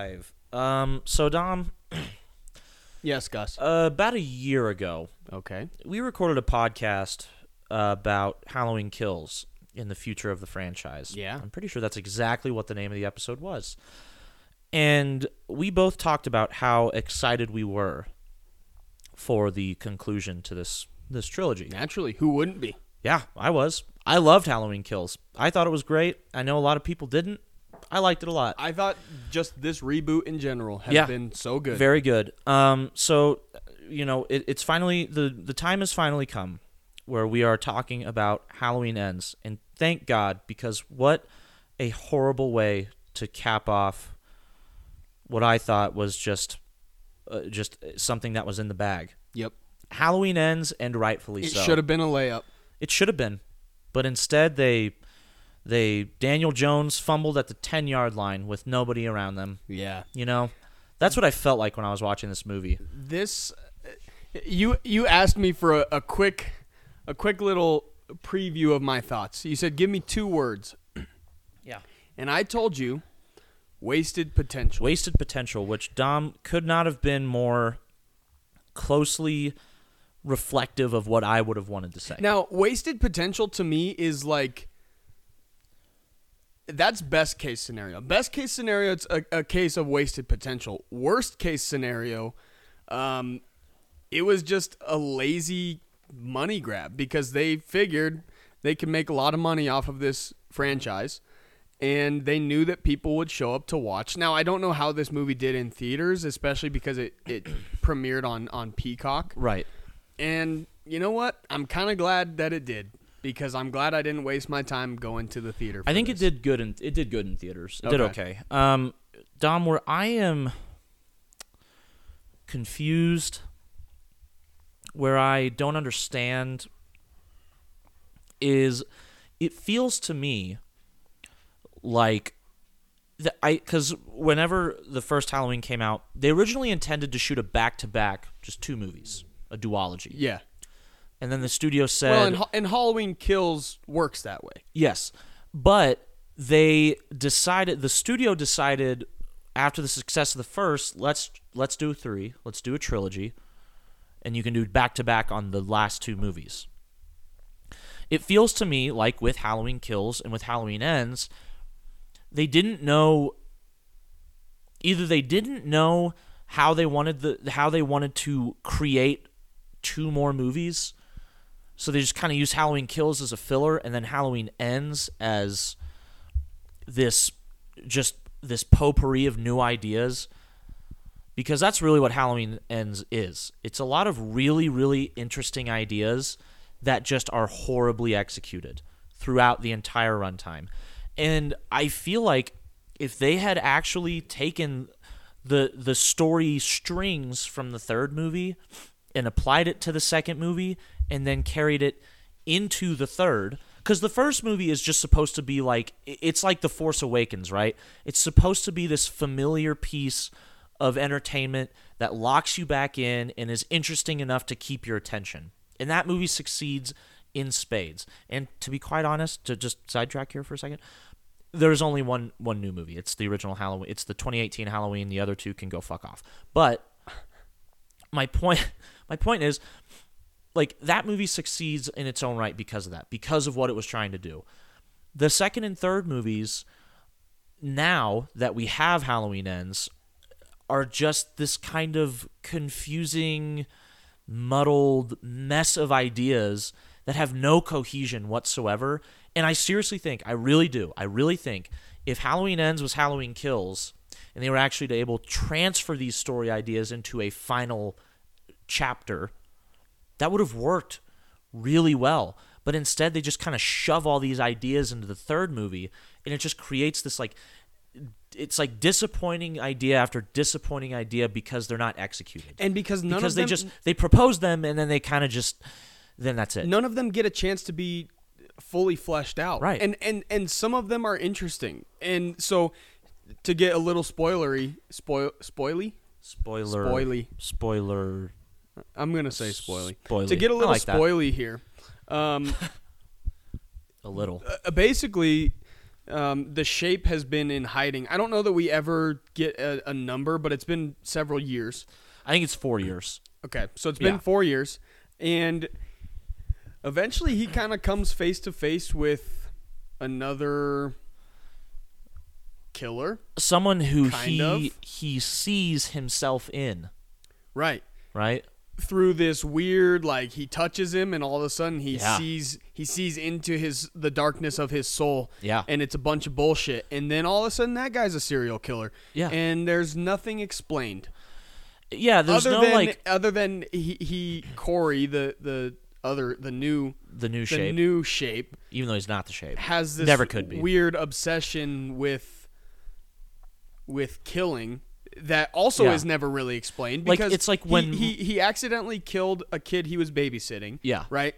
five. Um, so Dom, Yes, Gus. uh, about a year ago, Okay. we recorded a podcast uh, about Halloween Kills in the future of the franchise. Yeah. I'm pretty sure that's exactly what the name of the episode was. And we both talked about how excited we were for the conclusion to this this trilogy. Naturally, who wouldn't be? Yeah, I was. I loved Halloween Kills. I thought it was great. I know a lot of people didn't. I liked it a lot. I thought just this reboot in general has Yeah. been so good. Very good. Um, so, you know, it, it's finally the the time has finally come where we are talking about Halloween ends, and thank God because what a horrible way to cap off what I thought was just uh, just something that was in the bag. yep. Halloween ends, and rightfully It so. should have been a layup. It should have been, but instead they they Daniel Jones fumbled at the ten yard line with nobody around them. Yeah. You know, that's what I felt like when I was watching this movie. This you you asked me for a, a quick a quick little preview of my thoughts. You said give me two words. Yeah. And I told you wasted potential. Wasted potential, which Dom could not have been more closely reflective of what I would have wanted to say. Now, wasted potential to me is like that's best case scenario. Best case scenario, it's a, a case of wasted potential. Worst case scenario, um, it was just a lazy money grab because they figured they could make a lot of money off of this franchise. And they knew that people would show up to watch. Now I don't know how this movie did in theaters, especially because it, it premiered on, on Peacock. right. And you know what? I'm kind of glad that it did because I'm glad I didn't waste my time going to the theater. I think this. it did good in it did good in theaters. It did Okay. okay. Um Dom where I am confused where I don't understand is it feels to me like that I because whenever the first Halloween came out, they originally intended to shoot a back to back, just two movies, a duology, Yeah. And then the studio said, Well, and, Ha- and Halloween Kills works that way. Yes, but they decided the studio decided after the success of the first, let's let's do three, let's do a trilogy, and you can do back to back on the last two movies. It feels to me like with Halloween Kills and with Halloween Ends, they didn't know either they didn't know how they wanted the how they wanted to create two more movies so they just kind of use Halloween Kills as a filler, and then Halloween Ends as this just this potpourri of new ideas. Because that's really what Halloween Ends is. It's a lot of really, really interesting ideas that just are horribly executed throughout the entire runtime. And I feel like if they had actually taken the the story strings from the third movie and applied it to the second movie and then carried it into the third because the first movie is just supposed to be like it's like the force awakens right it's supposed to be this familiar piece of entertainment that locks you back in and is interesting enough to keep your attention and that movie succeeds in spades and to be quite honest to just sidetrack here for a second there's only one one new movie. It's the original Halloween. It's the 2018 Halloween. The other two can go fuck off. But my point my point is like that movie succeeds in its own right because of that. Because of what it was trying to do. The second and third movies now that we have Halloween ends are just this kind of confusing muddled mess of ideas that have no cohesion whatsoever. And I seriously think, I really do, I really think, if Halloween Ends was Halloween Kills, and they were actually able to transfer these story ideas into a final chapter, that would have worked really well. But instead, they just kind of shove all these ideas into the third movie, and it just creates this like it's like disappointing idea after disappointing idea because they're not executed And because none because of they them, just they propose them and then they kind of just then that's it. none of them get a chance to be fully fleshed out. Right. And and and some of them are interesting. And so to get a little spoilery, spoil spoily, Spoiler. Spoily. Spoiler. I'm gonna say spoily. Spoily. To get a little like that. spoily here, um, A little. uh, basically, Um, the shape has been in hiding. I don't know that we ever get a, a number, but it's been several years. I think it's four years. Okay, so it's been Yeah. four years, and eventually he kind of comes face to face with another killer. Someone who he of. he sees himself in, Right. right? Through this weird, like he touches him, and all of a sudden he Yeah. sees he sees into his the darkness of his soul. Yeah. and it's a bunch of bullshit. And then all of a sudden that guy's a serial killer. Yeah. and there's nothing explained. Yeah, there's other no than like other than he, he Corey the the other the new the new the shape, new shape even though he's not the shape. has this Never could be. weird obsession with with killing that also Yeah. is never really explained Like, because it's like when- he, he accidentally killed a kid he was babysitting Yeah. right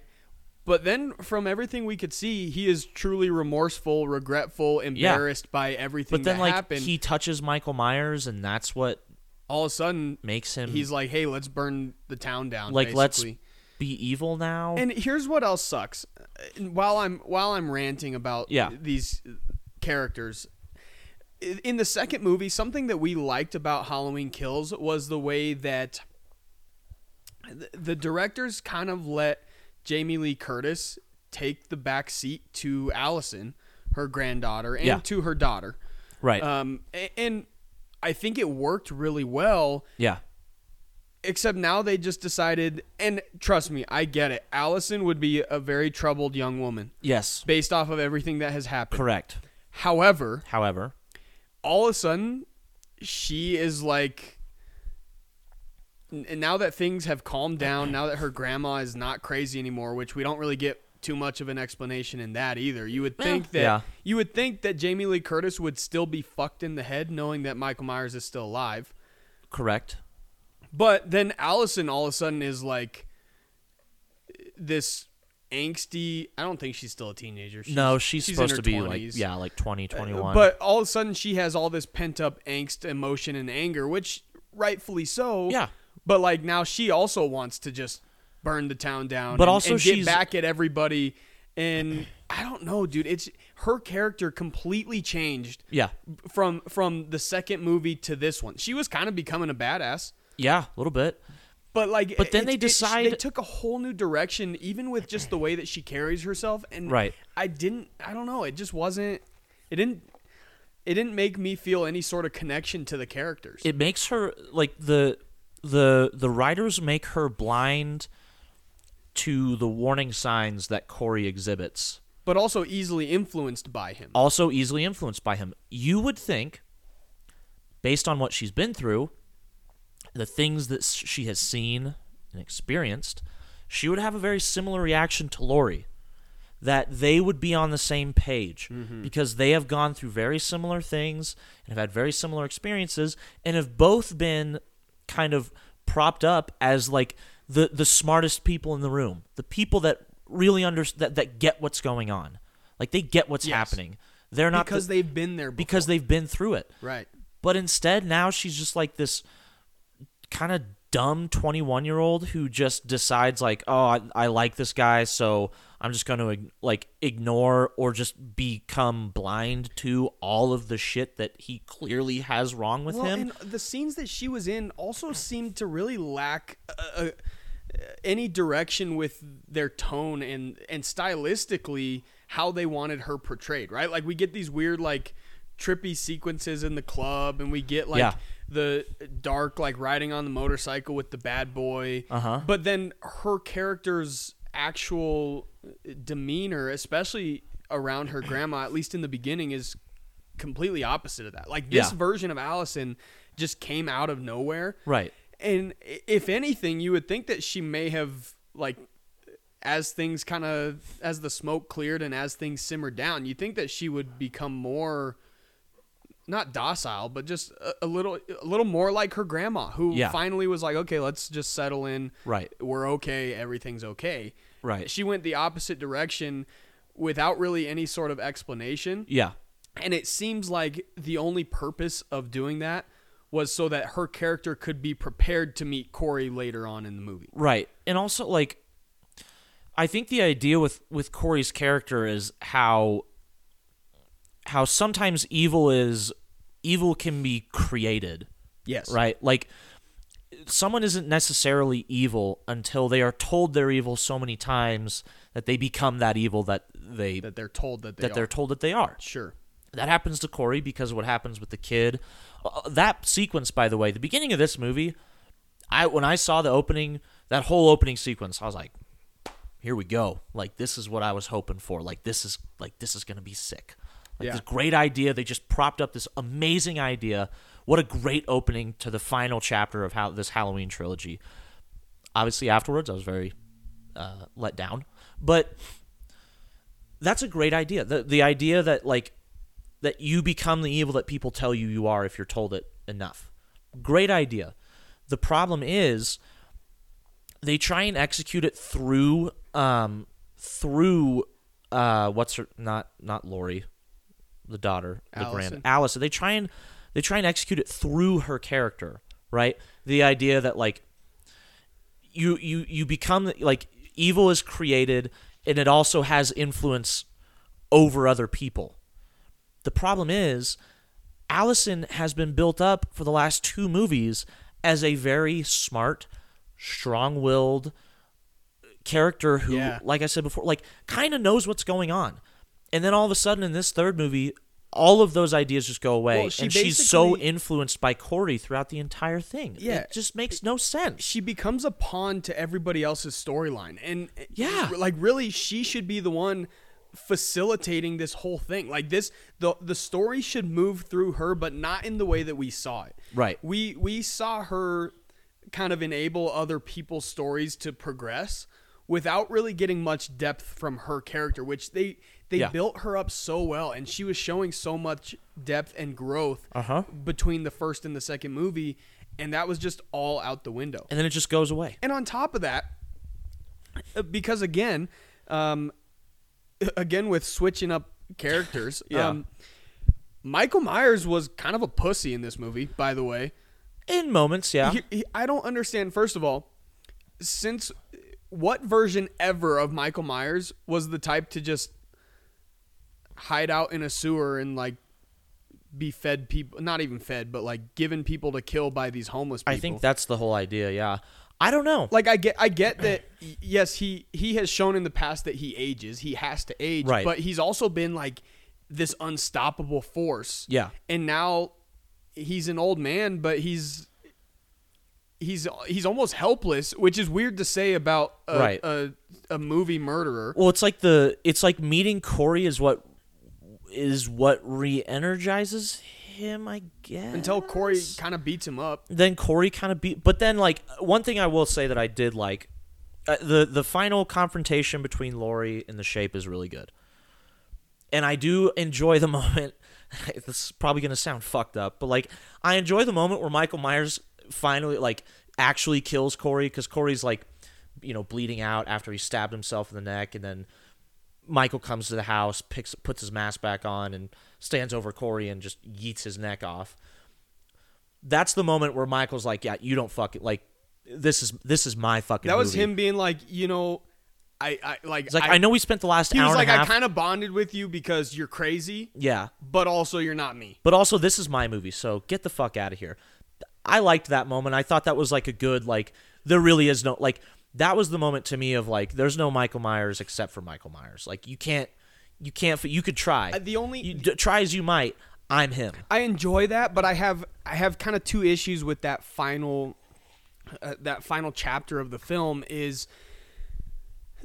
but then from everything we could see he is truly remorseful regretful embarrassed by everything But then that like happened he touches Michael Myers, and that's what all of a sudden makes him he's like hey let's burn the town down like let's be evil now. And here's what else sucks. Uh, While I'm while I'm ranting about Yeah. these characters, in the second movie, something that we liked about Halloween Kills was the way that the directors kind of let Jamie Lee Curtis take the back seat to Allison, her granddaughter, and Yeah. to her daughter. right. Um, and I think it worked really well yeah. except now they just decided and trust me i get it allison would be a very troubled young woman Yes. based off of everything that has happened Correct. however However, all of a sudden she is like and now that things have calmed down now that her grandma is not crazy anymore which we don't really get too much of an explanation in that either you would think that yeah. you would think that jamie lee curtis would still be fucked in the head knowing that michael myers is still alive correct. But then Allison all of a sudden is like this angsty. I don't think she's still a teenager. She's, no, she's, in supposed to be 20s. like yeah, like 20, uh, 21. But all of a sudden she has all this pent up angst, emotion, and anger, which rightfully so. Yeah. But like now she also wants to just burn the town down. But and- also and get she's- back at everybody. And I don't know, dude. It's her character completely changed yeah. from from the second movie to this one. She was kind of becoming a badass. Yeah, a little bit. But like, But then it- they it- decide- they took a whole new direction, even with just the way that she carries herself. And Right. I didn't. I don't know. It just wasn't. It didn't. It didn't make me feel any sort of connection to the characters. It makes her like the the the writers make her blind to the warning signs that Corey exhibits. but also easily influenced by him. Also easily influenced by him. You would think based on what she's been through, the things that she has seen and experienced, she would have a very similar reaction to Laurie. That they would be on the same page mm-hmm. because they have gone through very similar things and have had very similar experiences and have both been kind of propped up as like the the smartest people in the room, the people that really under that, that get what's going on, like they get what's Yes. happening. They're not because the- they've been there. Before. because they've been through it. right. But instead, now she's just like this kind of dumb 21 year old who just decides, like, oh, I, I like this guy, so I'm just going to, like, ignore or just become blind to all of the shit that he clearly has wrong with Well, him. and the scenes that she was in also seemed to really lack uh, uh, any direction with their tone and and stylistically how they wanted her portrayed. Right, like we get these weird like trippy sequences in the club, and we get like. Yeah. The dark, like riding on the motorcycle with the bad boy. Uh-huh. But then her character's actual demeanor, especially around her grandma, at least in the beginning, is completely opposite of that. Like this Yeah. version of Allison just came out of nowhere. right. And if anything, you would think that she may have like as things kind of as the smoke cleared and as things simmered down, you think that she would become more not docile, but just a, a little a little more like her grandma who Yeah. finally was like, "Okay, let's just settle in. Right. We're okay. Everything's okay." Right. She went the opposite direction without really any sort of explanation. Yeah. And it seems like the only purpose of doing that was so that her character could be prepared to meet Corey later on in the movie. Right. And also like I think the idea with with Corey's character is how how sometimes evil is evil can be created, Yes. right? Like someone isn't necessarily evil until they are told they're evil so many times that they become that evil that they That they're told that they that are. they're told that they are. Sure. That happens to Corey because of what happens with the kid. Uh, that sequence, by the way, the beginning of this movie, I when I saw the opening, that whole opening sequence, I was like, "Here we go! Like this is what I was hoping for. Like this is like this is gonna be sick. Like Yeah. this great idea. They just propped up this amazing idea. What a great opening to the final chapter of how this Halloween trilogy. Obviously, afterwards, I was very uh, let down, but that's a great idea. The the idea that like that you become the evil that people tell you you are if you're told it enough. Great idea. The problem is they try and execute it through um through uh what's her not not Laurie, the daughter, the Allison. grand Allison. They try and they try and execute it through her character, right? The idea that like you you you become like evil is created and it also has influence over other people. The problem is Allison has been built up for the last two movies as a very smart, strong-willed character who Yeah. like I said before like kind of knows what's going on. And then all of a sudden in this third movie all of those ideas just go away Well, she and she's so influenced by Corey throughout the entire thing. Yeah. It just makes no sense. she becomes a pawn to everybody else's storyline and eh, Yeah. like really she should be the one facilitating this whole thing like this the the story should move through her but not in the way that we saw it Right. we we saw her kind of enable other people's stories to progress without really getting much depth from her character which they they Yeah. built her up so well and she was showing so much depth and growth Uh-huh. between the first and the second movie and that was just all out the window And then it just goes away. and on top of that, uh, because again, um, again with switching up characters, Yeah. um, Michael Myers was kind of a pussy in this movie. By the way, In moments, yeah. He- he- I don't understand. First of all, since what version ever of Michael Myers was the type to just hide out in a sewer and like be fed people, not even fed, but like given people to kill by these homeless people? I think that's the whole idea, yeah. I don't know. like I get I get that yes he he has shown in the past that he ages he has to age Right. but he's also been like this unstoppable force Yeah. and now he's an old man but he's he's he's almost helpless which is weird to say about a, Right. a, a movie murderer Well, it's like the it's like meeting Corey is what is what re-energizes him, I guess. until Corey kind of beats him up then Corey kind of beat. But then, like one thing I will say that I did like, uh, the the final confrontation between Laurie and the Shape is really good, and I do enjoy the moment. this is probably gonna sound fucked up, but like I enjoy the moment where Michael Myers finally like actually kills Corey because Corey's like, you know, bleeding out after he stabbed himself in the neck, and then Michael comes to the house, picks puts his mask back on, and stands over Corey and just yeets his neck off that's the moment where Michael's like, "Yeah, you don't fucking like this is this is my fucking." that was movie." him being like you know I, I like like, I, know we spent the last he hour was like I kind of bonded with you because you're crazy yeah, but also you're not me but also this is my movie, so get the fuck out of here. I liked that moment. I thought that was like a good like. There really is no like. That was the moment to me of like, there's no Michael Myers except for Michael Myers. Like you can't, you can't. You could try. Uh, the only- you, d- try as you might. I'm him. I enjoy that, but I have I have kind of two issues with that final uh, that final chapter of the film is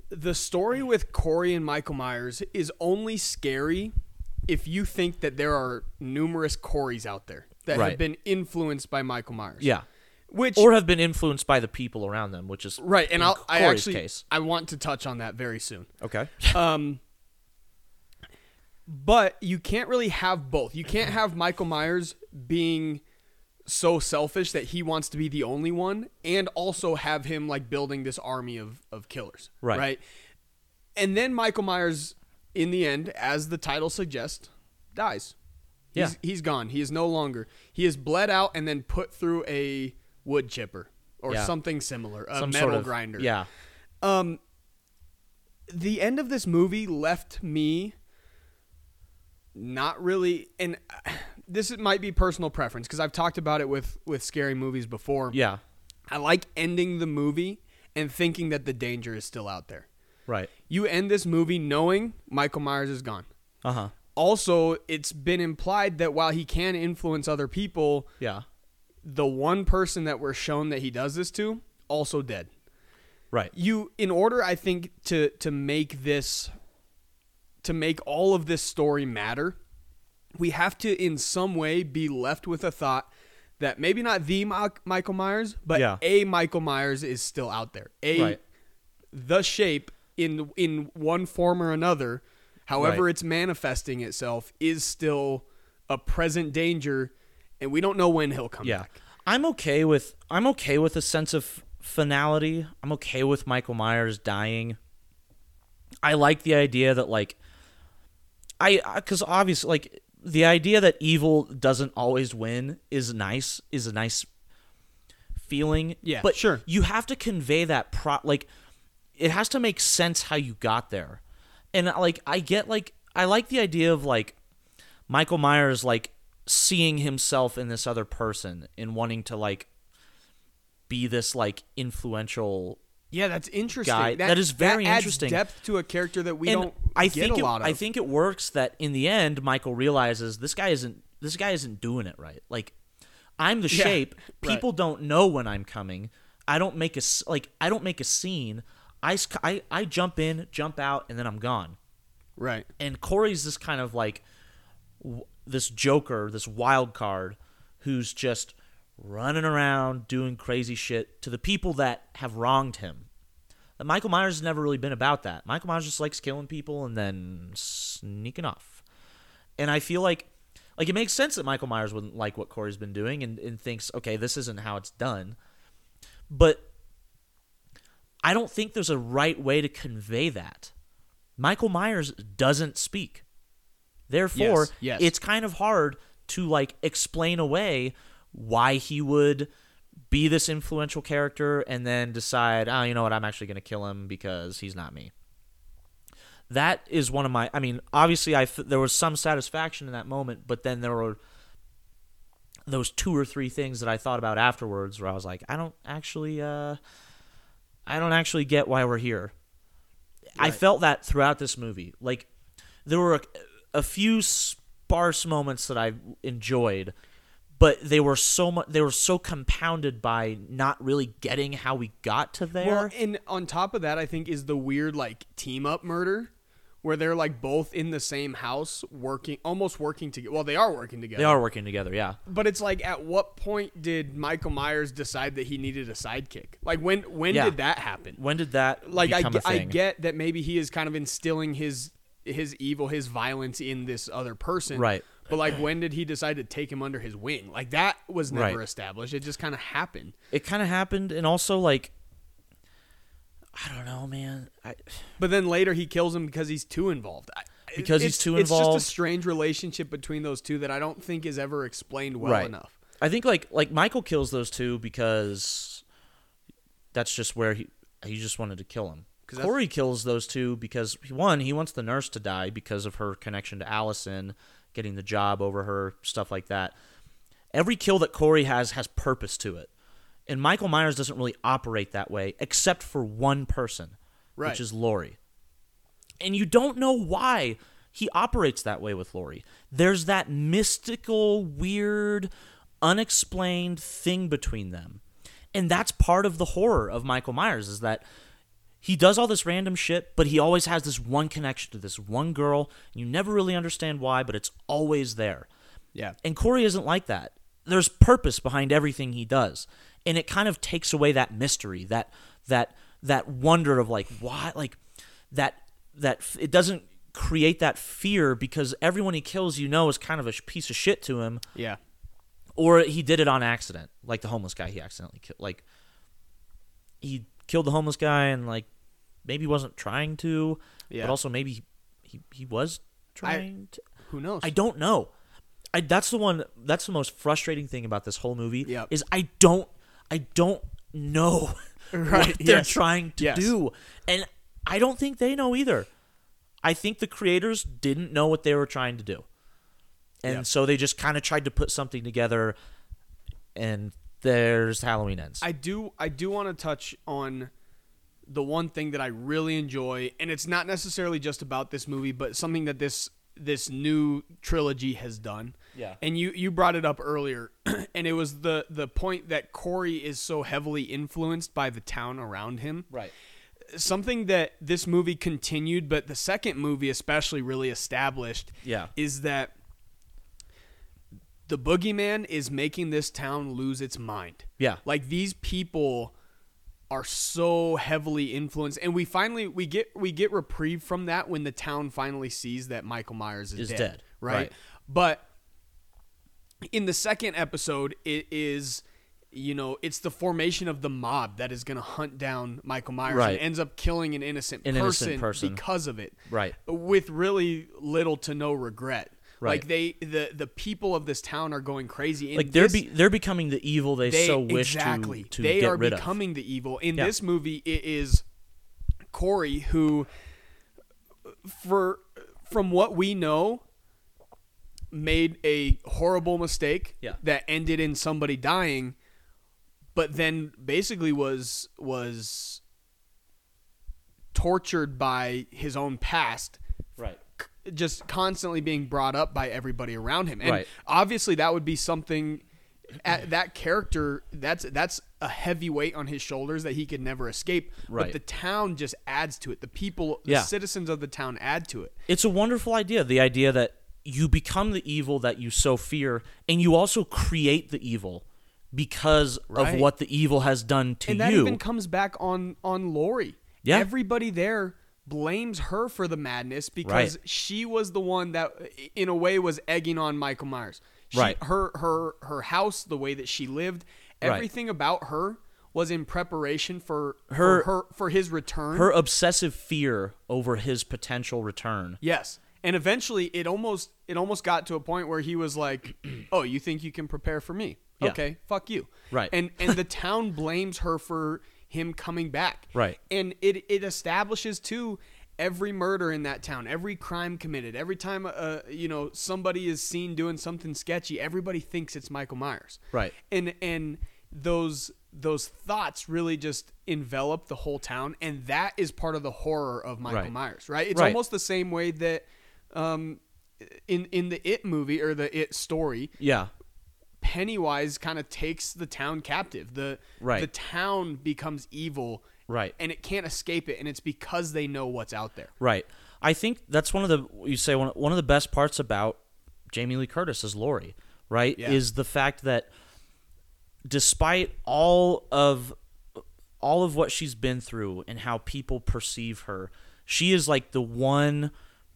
the story with Corey and Michael Myers is only scary if you think that there are numerous Coreys out there that Right. have been influenced by Michael Myers. Yeah, Which or have been influenced by the people around them, which is right, and I'll, I actually case. I want to touch on that very soon. Okay. Um, but you can't really have both. You can't have Michael Myers being so selfish that he wants to be the only one, and also have him like building this army of of killers. Right. Right. And then Michael Myers, in the end, as the title suggests, dies. He's, Yeah. he's gone. He is no longer. He is bled out and then put through a wood chipper or Yeah. something similar, a Some metal sort of grinder. Yeah. Um, the end of this movie left me not really and this might be personal preference because I've talked about it with with scary movies before. Yeah. I like ending the movie and thinking that the danger is still out there. Right. You end this movie knowing Michael Myers is gone. Uh huh. Also, it's been implied that while he can influence other people, Yeah. The one person that we're shown that he does this to also dead. Right. You in order I think to to make this to make all of this story matter, we have to in some way be left with a thought that maybe not the Mi- Michael Myers, but Yeah. a Michael Myers is still out there. A Right. the shape in in one form or another, however Right. it's manifesting itself, is still a present danger, and we don't know when he'll come Yeah. back. I'm okay with I'm okay with a sense of finality. I'm okay with Michael Myers dying. I like the idea that like I cuz obviously like the idea that evil doesn't always win is nice is a nice feeling. Yeah, but sure. You have to convey that pro like it has to make sense how you got there. And like I get like I like the idea of like Michael Myers like seeing himself in this other person and wanting to like be this like influential Yeah, that's interesting. Guy- that is very adds interesting. Depth to a character that we and don't I get think a it, lot of. I think it works that in the end Michael realizes this guy isn't this guy isn't doing it right. Like I'm the Yeah, shape. right. People don't know when I'm coming. I don't make a like I don't make a scene. I, I I jump in, jump out, and then I'm gone. right. And Corey's this kind of like this joker, this wild card who's just running around doing crazy shit to the people that have wronged him. And Michael Myers has never really been about that. Michael Myers just likes killing people and then sneaking off. And I feel like like it makes sense that Michael Myers wouldn't like what Corey's been doing and, and thinks, okay, this isn't how it's done. But I don't think there's a right way to convey that. Michael Myers doesn't speak. Therefore, Yes, yes. it's kind of hard to like explain away why he would be this influential character and then decide, oh, you know what, I'm actually going to kill him because he's not me. That is one of my. I mean, obviously, I f- there was some satisfaction in that moment, but then there were those two or three things that I thought about afterwards, where I was like, I don't actually, uh, I don't actually get why we're here. I felt that throughout this movie. Like there were a, few sparse moments that I enjoyed, but they were so much. They were so compounded by not really getting how we got to there. Well, and on top of that, I think is the weird like team up murder, where they're like both in the same house working, almost working together. Well, they are working together. they are working together. Yeah. But it's like, at what point did Michael Myers decide that he needed a sidekick? Like when when Yeah. did that happen? When did that Like I, become ge- a I get that maybe he is kind of instilling his his evil, his violence in this other person. Right. But like when did he decide to take him under his wing? Like that was never Right. established. It just kind of happened. it kind of happened, and also like, I don't know, man. I, But then later he kills him because he's too involved. I- Because he's it's- too It's involved. just a strange relationship between those two that I don't think is ever explained well Right. enough. I think like like Michael kills those two because that's just where he he just wanted to kill him. Corey kills those two because one, he wants the nurse to die because of her connection to Allison, getting the job over her, stuff like that. Every kill that Corey has has purpose to it. And Michael Myers doesn't really operate that way except for one person, Right. which is Laurie. And you don't know why he operates that way with Laurie. There's that mystical, weird, unexplained thing between them. And that's part of the horror of Michael Myers is that he does all this random shit, but he always has this one connection to this one girl. You never really understand why, but it's always there. Yeah. And Corey isn't like that. There's purpose behind everything he does. And it kind of takes away that mystery, that that that wonder of like why like that that it doesn't create that fear because everyone he kills you know is kind of a piece of shit to him Yeah. or he did it on accident like the homeless guy he accidentally killed like he killed the homeless guy and like maybe wasn't trying to Yeah. but also maybe he, he, he was trying to Who knows? I don't know. I that's the one that's the most frustrating thing about this whole movie Yep. is I don't I don't know Right, what they're yes. trying to Yes. do. And I don't think they know either. I think the creators didn't know what they were trying to do. And Yep. so they just kind of tried to put something together, and there's Halloween ends. I do I do want to touch on the one thing that I really enjoy, and it's not necessarily just about this movie, but something that this this new trilogy has done. Yeah. And you you brought it up earlier, and it was the the point that Corey is so heavily influenced by the town around him. right. Something that this movie continued, but the second movie especially really established. Yeah. Is that the boogeyman is making this town lose its mind. Yeah. Like these people are so heavily influenced and we finally we get we get reprieve from that when the town finally sees that Michael Myers is, Is dead, dead, right? right. But in the second episode it is you know it's the formation of the mob that is going to hunt down Michael Myers Right. and ends up killing an innocent, An person, innocent person. because of it Right. with really little to no regret Right. like they the the people of this town are going crazy and Like they're this- be, they're becoming the evil they, they so wish exactly to to they get are rid becoming the evil in Yeah. this movie it is corey who for from what we know made a horrible mistake Yeah. that ended in somebody dying but then basically was was tortured by his own past. Right. Just constantly being brought up by everybody around him. And Right. obviously that would be something at that character that's that's a heavy weight on his shoulders that he could never escape. But Right. the town just adds to it. The people the Yeah. citizens of the town add to it. It's a wonderful idea. The idea that you become the evil that you so fear, and you also create the evil because Right. of what the evil has done to you and that you. even comes back on on Laurie. Yeah. Everybody there blames her for the madness because Right. she was the one that in a way was egging on Michael Myers. She, Right. Her her her house, the way that she lived, Right. everything about her was in preparation for Her- for, her for his return. Her obsessive fear over his potential return. Yes. And eventually it almost it almost got to a point where he was like, "Oh, you think you can prepare for me? Yeah. Okay, fuck you." Right. And and the town blames her for him coming back. Right. And it it establishes too every murder in that town, every crime committed, every time uh you know somebody is seen doing something sketchy, everybody thinks it's Michael Myers. Right. And and those those thoughts really just envelop the whole town and that is part of the horror of Michael Right. Myers, right? It's Right. almost the same way that um in in the It movie or the It story, Yeah. Pennywise kind of takes the town captive. The Right. the town becomes evil, Right. and it can't escape it, and it's because they know what's out there. Right. I think that's one of the you say one one of the best parts about Jamie Lee Curtis as Laurie, right? Yeah. Is the fact that despite all of all of what she's been through and how people perceive her, she is like the one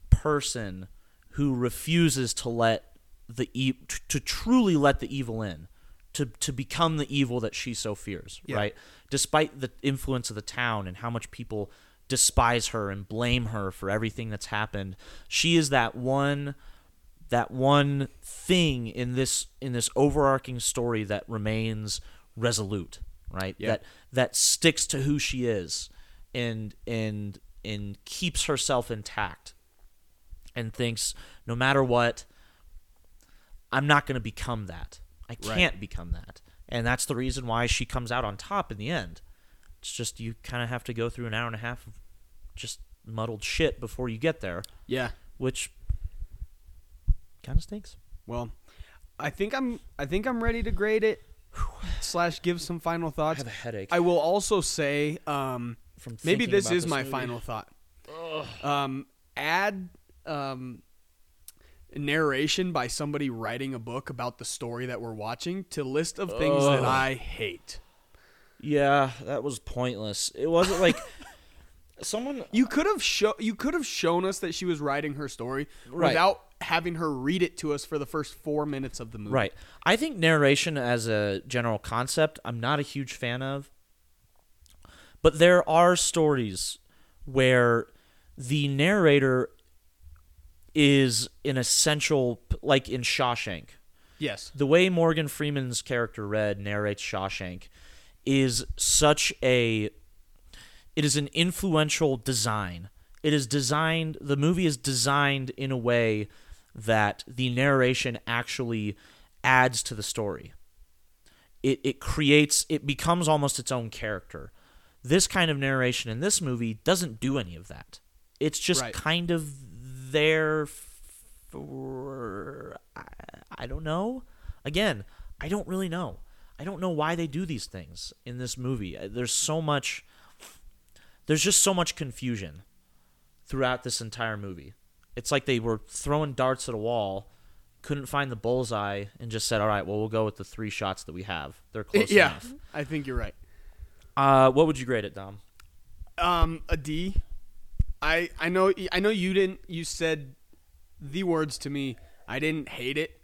person who refuses to let the e- to truly let the evil in, to to become the evil that she so fears, Yeah. right? Despite the influence of the town and how much people despise her and blame her for everything that's happened, she is that one that one thing in this in this overarching story that remains resolute, right? Yeah. That that sticks to who she is and and and keeps herself intact and thinks no matter what I'm not going to become that. I can't become that. And that's the reason why she comes out on top in the end. It's just you kind of have to go through an hour and a half of just muddled shit before you get there, Yeah. which kind of stinks. Well, I think I'm I think I'm ready to grade it slash give some final thoughts. I have a headache. I will also say um, From maybe this is this my movie. final thought. Um, add um, narration by somebody writing a book about the story that we're watching to list of things that I hate. Yeah, that was pointless. It wasn't like someone You could have show you could have shown us that she was writing her story Right. without having her read it to us for the first four minutes of the movie. Right. I think narration as a general concept, I'm not a huge fan of. But there are stories where the narrator is an essential, like in Shawshank. Yes. The way Morgan Freeman's character Red narrates Shawshank is such a it is an influential design. It is designed the movie is designed in a way that the narration actually adds to the story. It it creates it becomes almost its own character. This kind of narration in this movie doesn't do any of that. It's just Right. kind of there for I, I don't know. Again, I don't really know. I don't know why they do these things in this movie. Uh, There's so much there's just so much confusion throughout this entire movie. It's like they were throwing darts at a wall, couldn't find the bullseye, and just said, "All right, well, we'll go with the three shots that we have. They're close yeah, enough." I think you're right. Uh, what would you grade it, Dom? Um, a D. I I know I know you didn't. You said the words to me. I didn't hate it.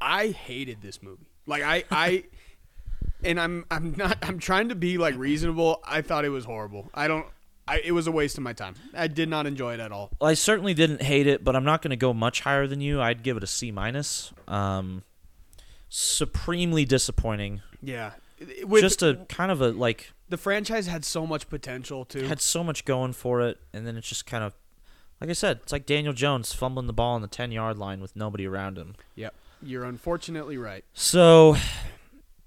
I hated this movie. Like I I. And I'm I'm not I'm trying to be like reasonable. I thought it was horrible. I don't I it was a waste of my time. I did not enjoy it at all. Well, I certainly didn't hate it, but I'm not going to go much higher than you. I'd give it a C minus. Um, supremely disappointing. Yeah. With, just a kind of a like the franchise had so much potential too. had so much going for it, and then it's just kind of like I said, it's like Daniel Jones fumbling the ball on the ten yard line with nobody around him. Yep. You're unfortunately right. So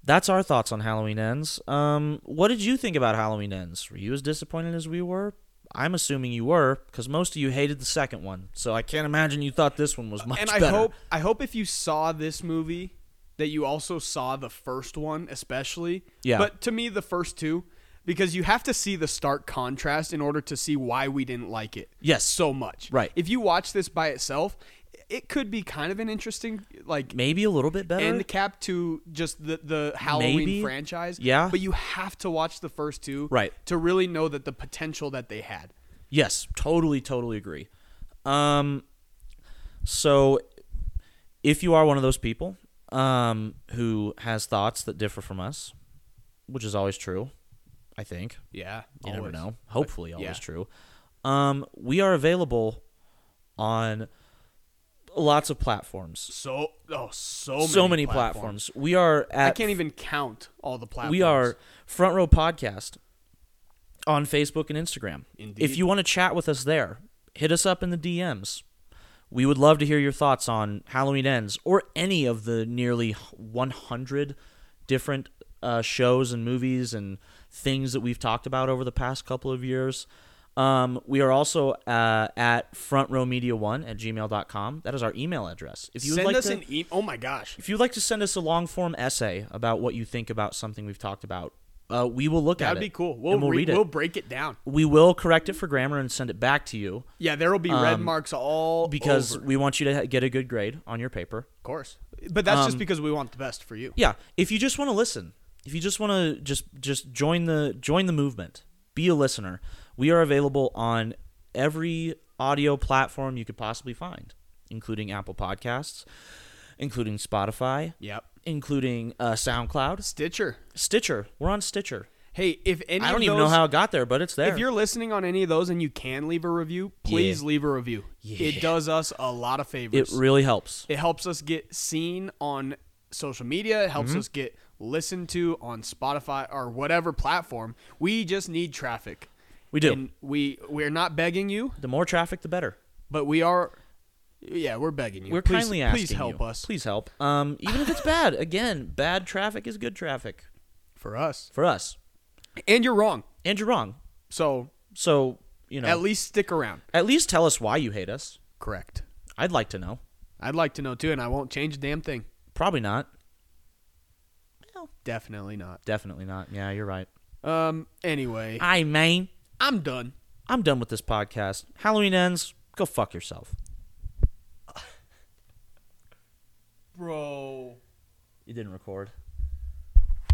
that's our thoughts on Halloween Ends. Um, what did you think about Halloween Ends? Were you as disappointed as we were? I'm assuming you were, because most of you hated the second one. So I can't imagine you thought this one was much and I better. hope I hope if you saw this movie that you also saw the first one especially. Yeah. But to me the first two because you have to see the stark contrast in order to see why we didn't like it. Yes. So much. Right. If you watch this by itself, it could be kind of an interesting like maybe a little bit better. end cap to just the the Halloween Maybe. franchise. Yeah. But you have to watch the first two Right. to really know that the potential that they had. Yes, totally, totally agree. Um, so if you are one of those people um, who has thoughts that differ from us, which is always true, I think Yeah. you never know. Hopefully, yeah. always true. Um, we are available on lots of platforms. So oh so many so many platforms. We are at I can't even count all the platforms. we are Front Row Podcast on Facebook and Instagram. Indeed. If you want to chat with us there, hit us up in the DMs. We would love to hear your thoughts on Halloween Ends or any of the nearly 100 different uh, shows and movies and things that we've talked about over the past couple of years. Um, we are also uh, at frontrowmedia1 at gmail.com. That is our email address. If you send like us to, an e- oh my gosh. if you'd like to send us a long form essay about what you think about something we've talked about, uh, we will look at it. That'd be cool. We'll, we'll re- read it. We'll break it down. we will correct it for grammar and send it back to you Yeah, there will be red Um, marks all because over. we want you to ha- get a good grade on your paper. of course. But that's just Um, because we want the best for you. Yeah, if you just want to listen, if you just want to just just join the join the movement, be a listener. We are available on every audio platform you could possibly find, including Apple Podcasts, including Spotify, Yep. including uh, SoundCloud, Stitcher. Stitcher. We're on Stitcher. Hey, if any I don't even know how it got there, but it's there. If you're listening on any of those and you can leave a review, please Yeah. leave a review. Yeah. It does us a lot of favors. it really helps. It helps us get seen on social media. It helps Mm-hmm. us get listened to on Spotify or whatever platform. We just need traffic. We do. And we we're not begging you, the more traffic, the better. but we are yeah, we're begging you. We're please, kindly asking please help you. us Please help. Um, even if it's bad. Again, bad traffic is good traffic for us. for us. And you're wrong. And you're wrong. So, So you know, at least stick around. at least tell us why you hate us. Correct. I'd like to know. I'd like to know too, and I won't change a damn thing. Probably not. Definitely not. Definitely not. Yeah, you're right. Um. Anyway, I mean, I'm done. I'm done with this podcast. Halloween ends. Go fuck yourself. Bro. You didn't record.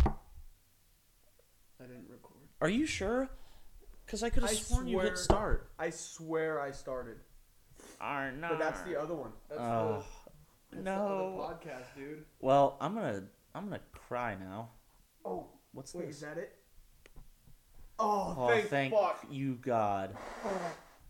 I didn't record. Are you sure? Because I could have I sworn you swear- hit start. I swear I started. Are not. But that's the other one. That's Oh, the, that's no. the other podcast, dude. Well, I'm gonna I'm gonna cry now. Oh, What's wait, this? is that it? Oh, Oh, thank, thank fuck. you, God. Oh,